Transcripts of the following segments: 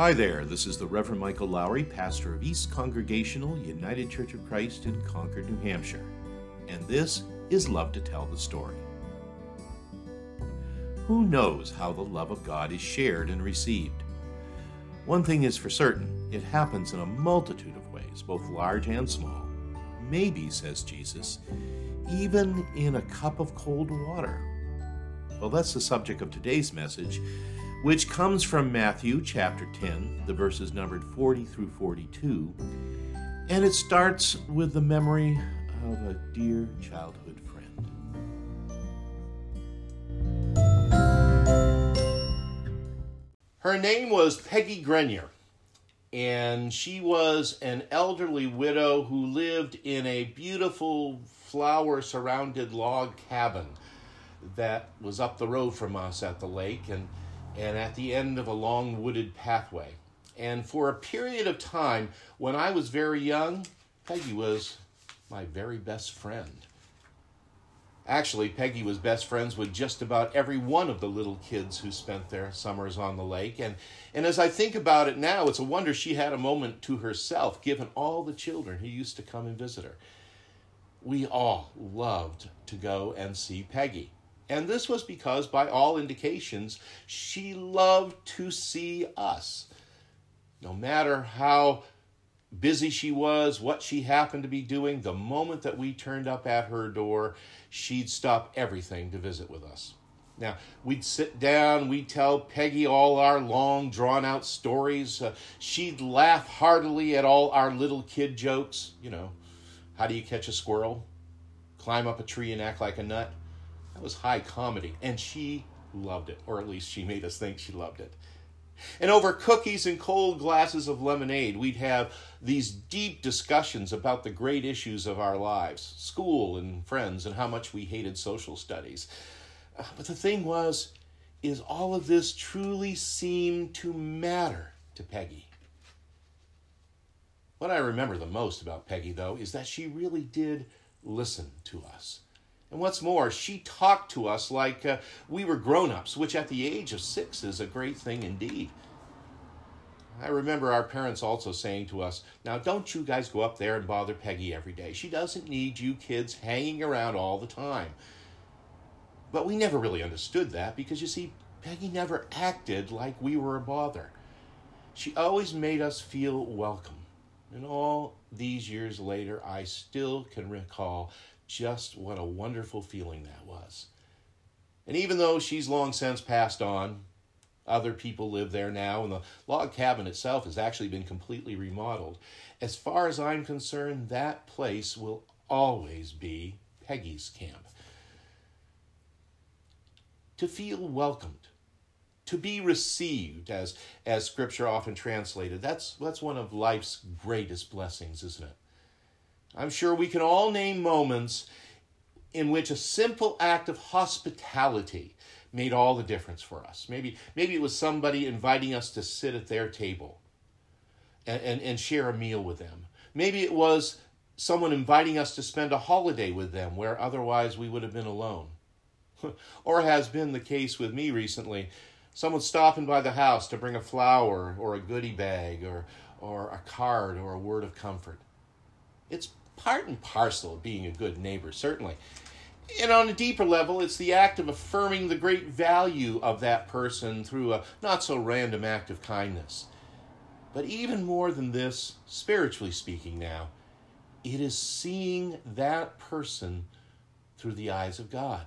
Hi there, this is the Reverend Michael Lowry, pastor of East Congregational United Church of Christ in Concord, New Hampshire, and this is Love to Tell the Story. Who knows how the love of God is shared and received? One thing is for certain it happens in a multitude of ways, both large and small. Maybe, says Jesus, even in a cup of cold water. Well, that's the subject of today's message which comes from Matthew chapter 10, the verses numbered 40 through 42, and it starts with the memory of a dear childhood friend. Her name was Peggy Grenier, and she was an elderly widow who lived in a beautiful flower surrounded log cabin that was up the road from us at the lake. And and at the end of a long wooded pathway. And for a period of time, when I was very young, Peggy was my very best friend. Actually, Peggy was best friends with just about every one of the little kids who spent their summers on the lake. And, and as I think about it now, it's a wonder she had a moment to herself, given all the children who used to come and visit her. We all loved to go and see Peggy. And this was because, by all indications, she loved to see us. No matter how busy she was, what she happened to be doing, the moment that we turned up at her door, she'd stop everything to visit with us. Now, we'd sit down, we'd tell Peggy all our long, drawn out stories. Uh, she'd laugh heartily at all our little kid jokes. You know, how do you catch a squirrel? Climb up a tree and act like a nut? Was high comedy, and she loved it, or at least she made us think she loved it. And over cookies and cold glasses of lemonade, we'd have these deep discussions about the great issues of our lives school and friends, and how much we hated social studies. Uh, but the thing was, is all of this truly seemed to matter to Peggy. What I remember the most about Peggy, though, is that she really did listen to us. And what's more, she talked to us like uh, we were grown ups, which at the age of six is a great thing indeed. I remember our parents also saying to us, Now, don't you guys go up there and bother Peggy every day. She doesn't need you kids hanging around all the time. But we never really understood that because you see, Peggy never acted like we were a bother. She always made us feel welcome. And all these years later, I still can recall just what a wonderful feeling that was. And even though she's long since passed on, other people live there now, and the log cabin itself has actually been completely remodeled. As far as I'm concerned, that place will always be Peggy's camp. To feel welcomed, to be received, as, as scripture often translated, that's, that's one of life's greatest blessings, isn't it? I'm sure we can all name moments in which a simple act of hospitality made all the difference for us. Maybe, maybe it was somebody inviting us to sit at their table and, and, and share a meal with them. Maybe it was someone inviting us to spend a holiday with them where otherwise we would have been alone. or has been the case with me recently. Someone stopping by the house to bring a flower or a goodie bag or, or a card or a word of comfort. It's part and parcel of being a good neighbor, certainly. And on a deeper level, it's the act of affirming the great value of that person through a not so random act of kindness. But even more than this, spiritually speaking, now, it is seeing that person through the eyes of God.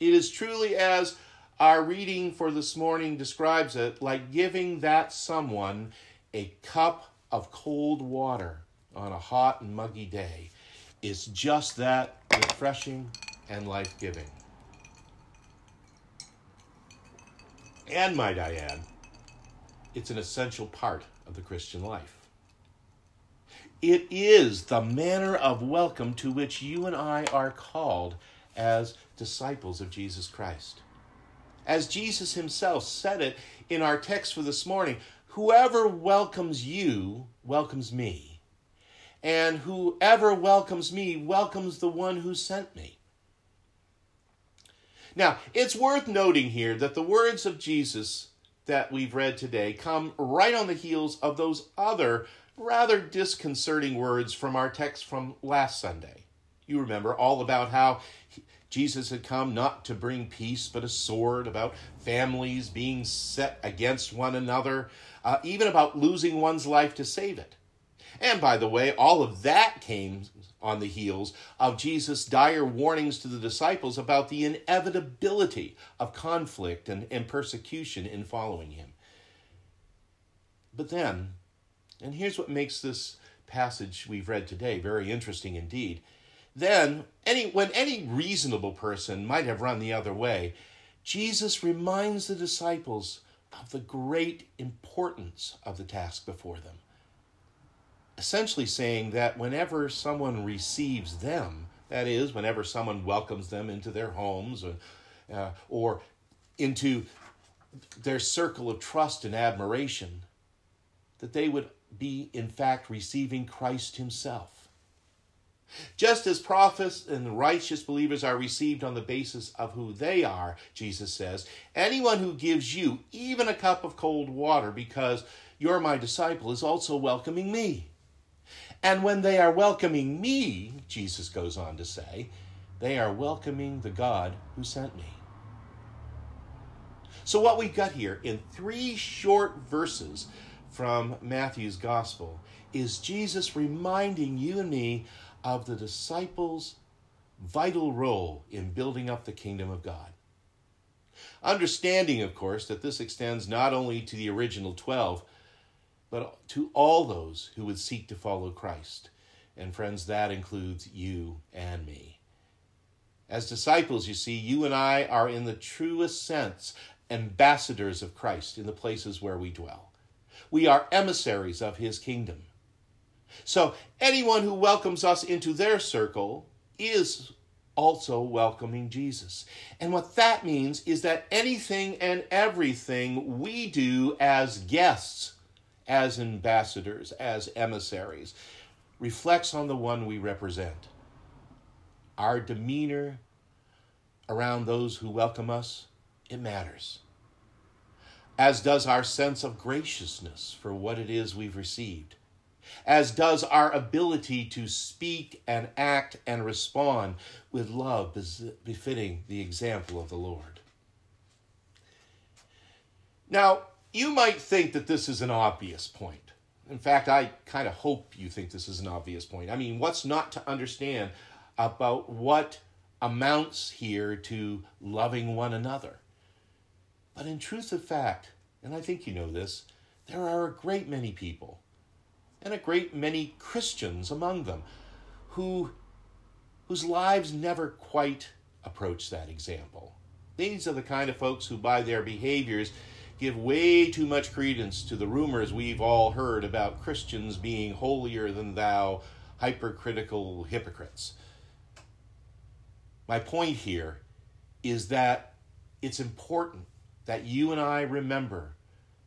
It is truly as our reading for this morning describes it like giving that someone a cup of cold water on a hot and muggy day It's just that refreshing and life giving. And, might I add, it's an essential part of the Christian life. It is the manner of welcome to which you and I are called as disciples of Jesus Christ. As Jesus himself said it in our text for this morning, whoever welcomes you welcomes me and whoever welcomes me welcomes the one who sent me. Now, it's worth noting here that the words of Jesus that we've read today come right on the heels of those other rather disconcerting words from our text from last Sunday. You remember all about how Jesus had come not to bring peace but a sword, about families being set against one another, uh, even about losing one's life to save it. And by the way, all of that came on the heels of Jesus' dire warnings to the disciples about the inevitability of conflict and, and persecution in following him. But then, and here's what makes this passage we've read today very interesting indeed. Then, any, when any reasonable person might have run the other way, Jesus reminds the disciples of the great importance of the task before them. Essentially, saying that whenever someone receives them, that is, whenever someone welcomes them into their homes or, uh, or into their circle of trust and admiration, that they would be, in fact, receiving Christ Himself. Just as prophets and righteous believers are received on the basis of who they are, Jesus says, anyone who gives you even a cup of cold water because you're my disciple is also welcoming me. And when they are welcoming me, Jesus goes on to say, they are welcoming the God who sent me. So, what we've got here in three short verses from Matthew's gospel is Jesus reminding you and me of the disciples' vital role in building up the kingdom of God. Understanding, of course, that this extends not only to the original 12, but to all those who would seek to follow Christ. And friends, that includes you and me. As disciples, you see, you and I are in the truest sense ambassadors of Christ in the places where we dwell. We are emissaries of his kingdom. So anyone who welcomes us into their circle is also welcoming Jesus. And what that means is that anything and everything we do as guests, as ambassadors, as emissaries, reflects on the one we represent. Our demeanor around those who welcome us, it matters. As does our sense of graciousness for what it is we've received as does our ability to speak and act and respond with love befitting the example of the Lord. Now, you might think that this is an obvious point. In fact, I kind of hope you think this is an obvious point. I mean, what's not to understand about what amounts here to loving one another? But in truth of fact, and I think you know this, there are a great many people and a great many Christians among them who, whose lives never quite approach that example. These are the kind of folks who, by their behaviors, give way too much credence to the rumors we've all heard about Christians being holier than thou, hypercritical hypocrites. My point here is that it's important that you and I remember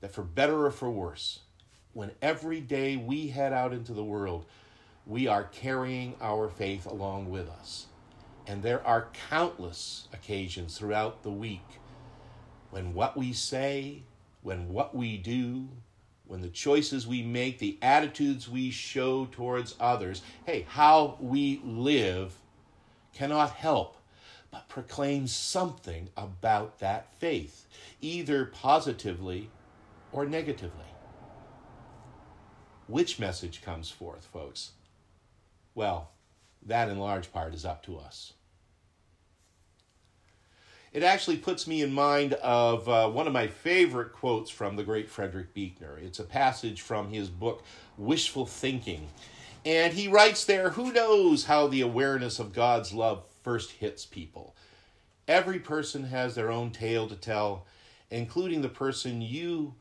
that for better or for worse, when every day we head out into the world, we are carrying our faith along with us. And there are countless occasions throughout the week when what we say, when what we do, when the choices we make, the attitudes we show towards others, hey, how we live cannot help but proclaim something about that faith, either positively or negatively. Which message comes forth, folks? Well, that in large part is up to us. It actually puts me in mind of uh, one of my favorite quotes from the great Frederick Buechner. It's a passage from his book, Wishful Thinking. And he writes there Who knows how the awareness of God's love first hits people? Every person has their own tale to tell, including the person you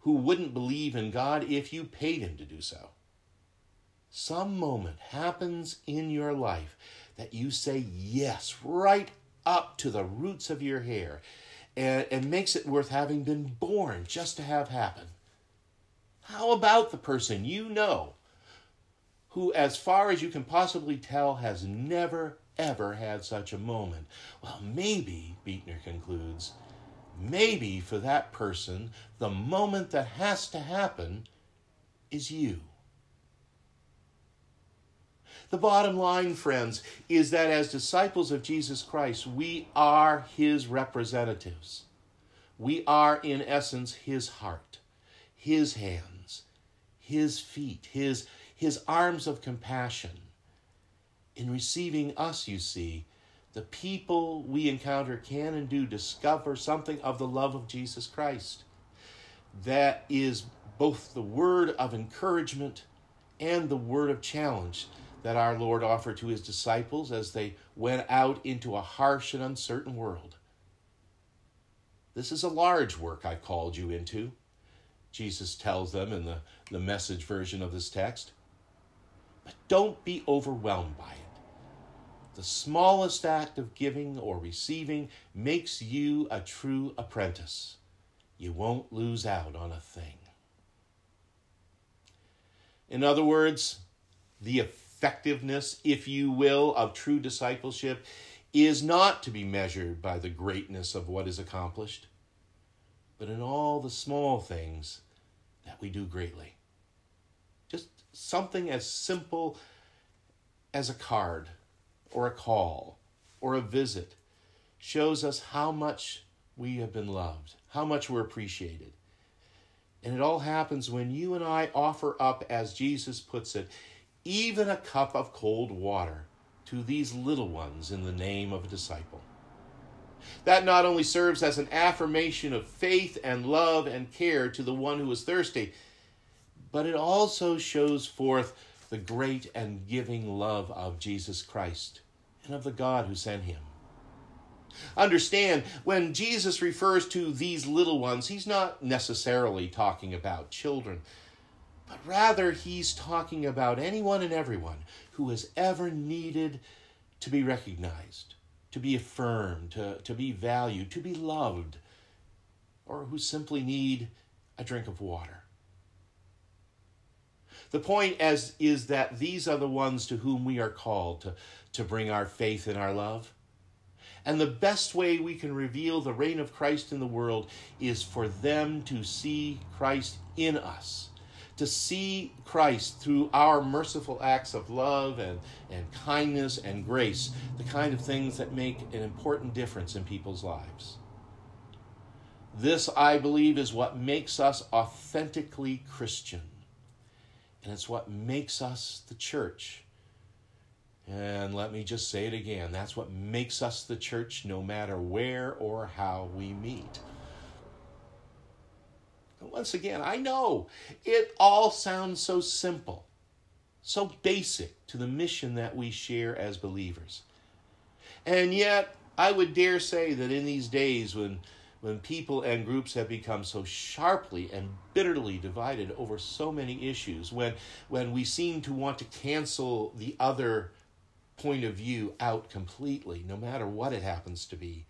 who wouldn't believe in God if you paid him to do so. Some moment happens in your life that you say yes right up to the roots of your hair and, and makes it worth having been born just to have happen. How about the person you know who, as far as you can possibly tell, has never ever had such a moment? Well, maybe, Buechner concludes, maybe for that person, the moment that has to happen is you. The bottom line, friends, is that as disciples of Jesus Christ, we are his representatives. We are, in essence, his heart, his hands, his feet, his, his arms of compassion. In receiving us, you see, the people we encounter can and do discover something of the love of Jesus Christ. That is both the word of encouragement and the word of challenge that our Lord offered to his disciples as they went out into a harsh and uncertain world. This is a large work I've called you into, Jesus tells them in the, the message version of this text. But don't be overwhelmed by it. The smallest act of giving or receiving makes you a true apprentice. You won't lose out on a thing. In other words, the effectiveness, if you will, of true discipleship is not to be measured by the greatness of what is accomplished, but in all the small things that we do greatly. Just something as simple as a card or a call or a visit shows us how much we have been loved, how much we're appreciated. And it all happens when you and I offer up, as Jesus puts it, even a cup of cold water to these little ones in the name of a disciple. That not only serves as an affirmation of faith and love and care to the one who is thirsty, but it also shows forth the great and giving love of Jesus Christ and of the God who sent him. Understand, when Jesus refers to these little ones, he's not necessarily talking about children but rather he's talking about anyone and everyone who has ever needed to be recognized, to be affirmed, to, to be valued, to be loved, or who simply need a drink of water. The point as is that these are the ones to whom we are called to, to bring our faith and our love. And the best way we can reveal the reign of Christ in the world is for them to see Christ in us to see Christ through our merciful acts of love and, and kindness and grace, the kind of things that make an important difference in people's lives. This, I believe, is what makes us authentically Christian. And it's what makes us the church. And let me just say it again that's what makes us the church no matter where or how we meet. Once again, I know it all sounds so simple, so basic to the mission that we share as believers. And yet, I would dare say that in these days when when people and groups have become so sharply and bitterly divided over so many issues, when when we seem to want to cancel the other point of view out completely, no matter what it happens to be.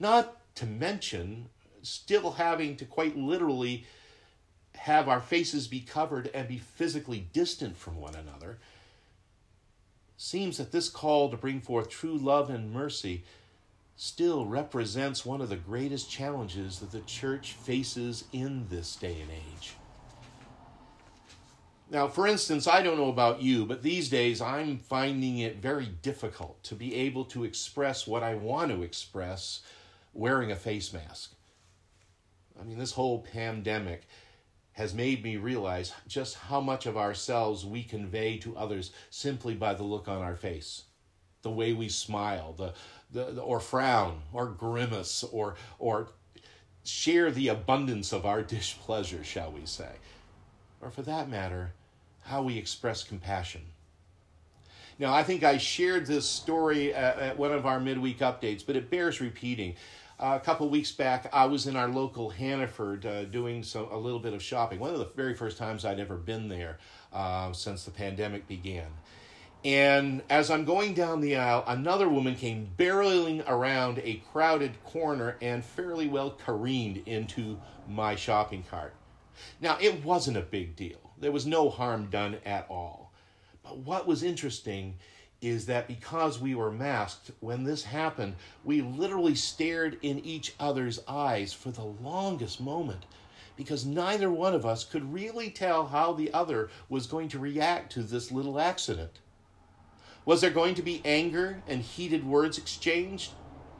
Not to mention still having to quite literally have our faces be covered and be physically distant from one another, seems that this call to bring forth true love and mercy still represents one of the greatest challenges that the church faces in this day and age. Now, for instance, I don't know about you, but these days I'm finding it very difficult to be able to express what I want to express wearing a face mask. I mean, this whole pandemic has made me realize just how much of ourselves we convey to others simply by the look on our face, the way we smile, the, the, the or frown, or grimace, or or share the abundance of our displeasure, shall we say, or for that matter, how we express compassion. Now, I think I shared this story at, at one of our midweek updates, but it bears repeating. Uh, a couple weeks back, I was in our local Hannaford uh, doing some a little bit of shopping. One of the very first times I'd ever been there uh, since the pandemic began. And as I'm going down the aisle, another woman came barreling around a crowded corner and fairly well careened into my shopping cart. Now, it wasn't a big deal. There was no harm done at all. But what was interesting is that because we were masked, when this happened, we literally stared in each other's eyes for the longest moment because neither one of us could really tell how the other was going to react to this little accident. Was there going to be anger and heated words exchanged?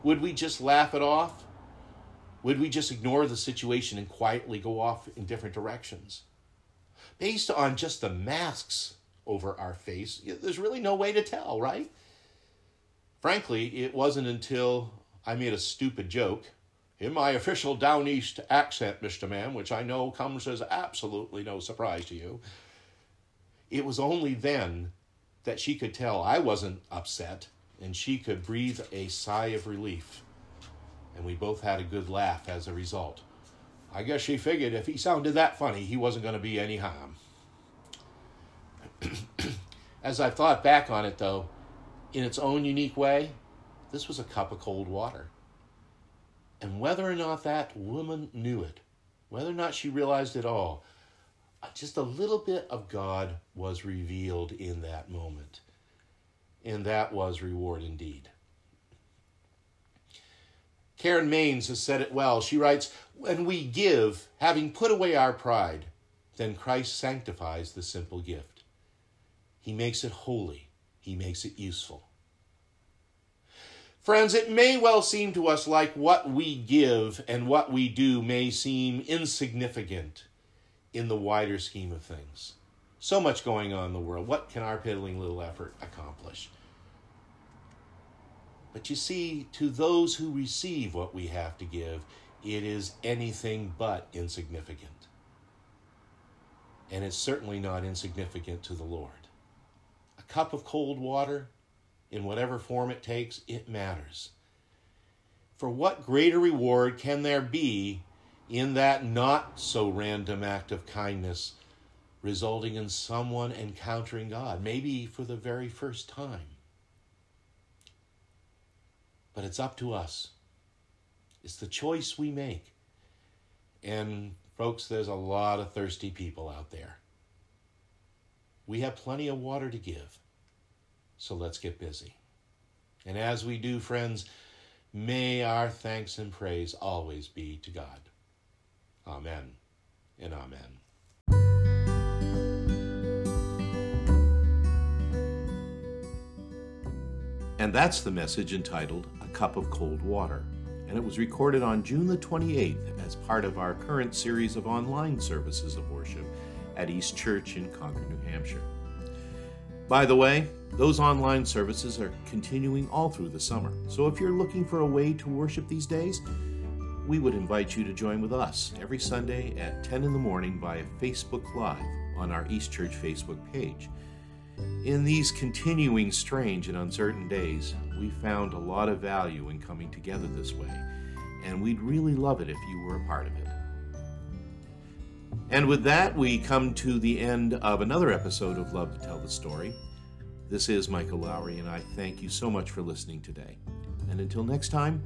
Would we just laugh it off? Would we just ignore the situation and quietly go off in different directions? Based on just the masks over our face, there's really no way to tell, right? Frankly, it wasn't until I made a stupid joke in my official Down East accent, Mr. Man, which I know comes as absolutely no surprise to you. It was only then that she could tell I wasn't upset and she could breathe a sigh of relief. And we both had a good laugh as a result. I guess she figured if he sounded that funny, he wasn't going to be any harm. As I've thought back on it, though, in its own unique way, this was a cup of cold water. And whether or not that woman knew it, whether or not she realized it all, just a little bit of God was revealed in that moment. And that was reward indeed. Karen Mains has said it well. She writes When we give, having put away our pride, then Christ sanctifies the simple gift. He makes it holy, He makes it useful. Friends, it may well seem to us like what we give and what we do may seem insignificant in the wider scheme of things. So much going on in the world. What can our piddling little effort accomplish? But you see, to those who receive what we have to give, it is anything but insignificant. And it's certainly not insignificant to the Lord. A cup of cold water in whatever form it takes, it matters. For what greater reward can there be in that not so random act of kindness resulting in someone encountering God, maybe for the very first time? But it's up to us. It's the choice we make. And, folks, there's a lot of thirsty people out there. We have plenty of water to give. So let's get busy. And as we do, friends, may our thanks and praise always be to God. Amen and amen. And that's the message entitled A Cup of Cold Water. And it was recorded on June the 28th as part of our current series of online services of worship at East Church in Concord, New Hampshire. By the way, those online services are continuing all through the summer. So if you're looking for a way to worship these days, we would invite you to join with us every Sunday at 10 in the morning via Facebook Live on our East Church Facebook page. In these continuing strange and uncertain days, we found a lot of value in coming together this way, and we'd really love it if you were a part of it. And with that, we come to the end of another episode of Love to Tell the Story. This is Michael Lowry, and I thank you so much for listening today. And until next time,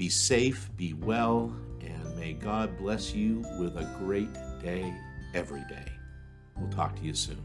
be safe, be well, and may God bless you with a great day every day. We'll talk to you soon.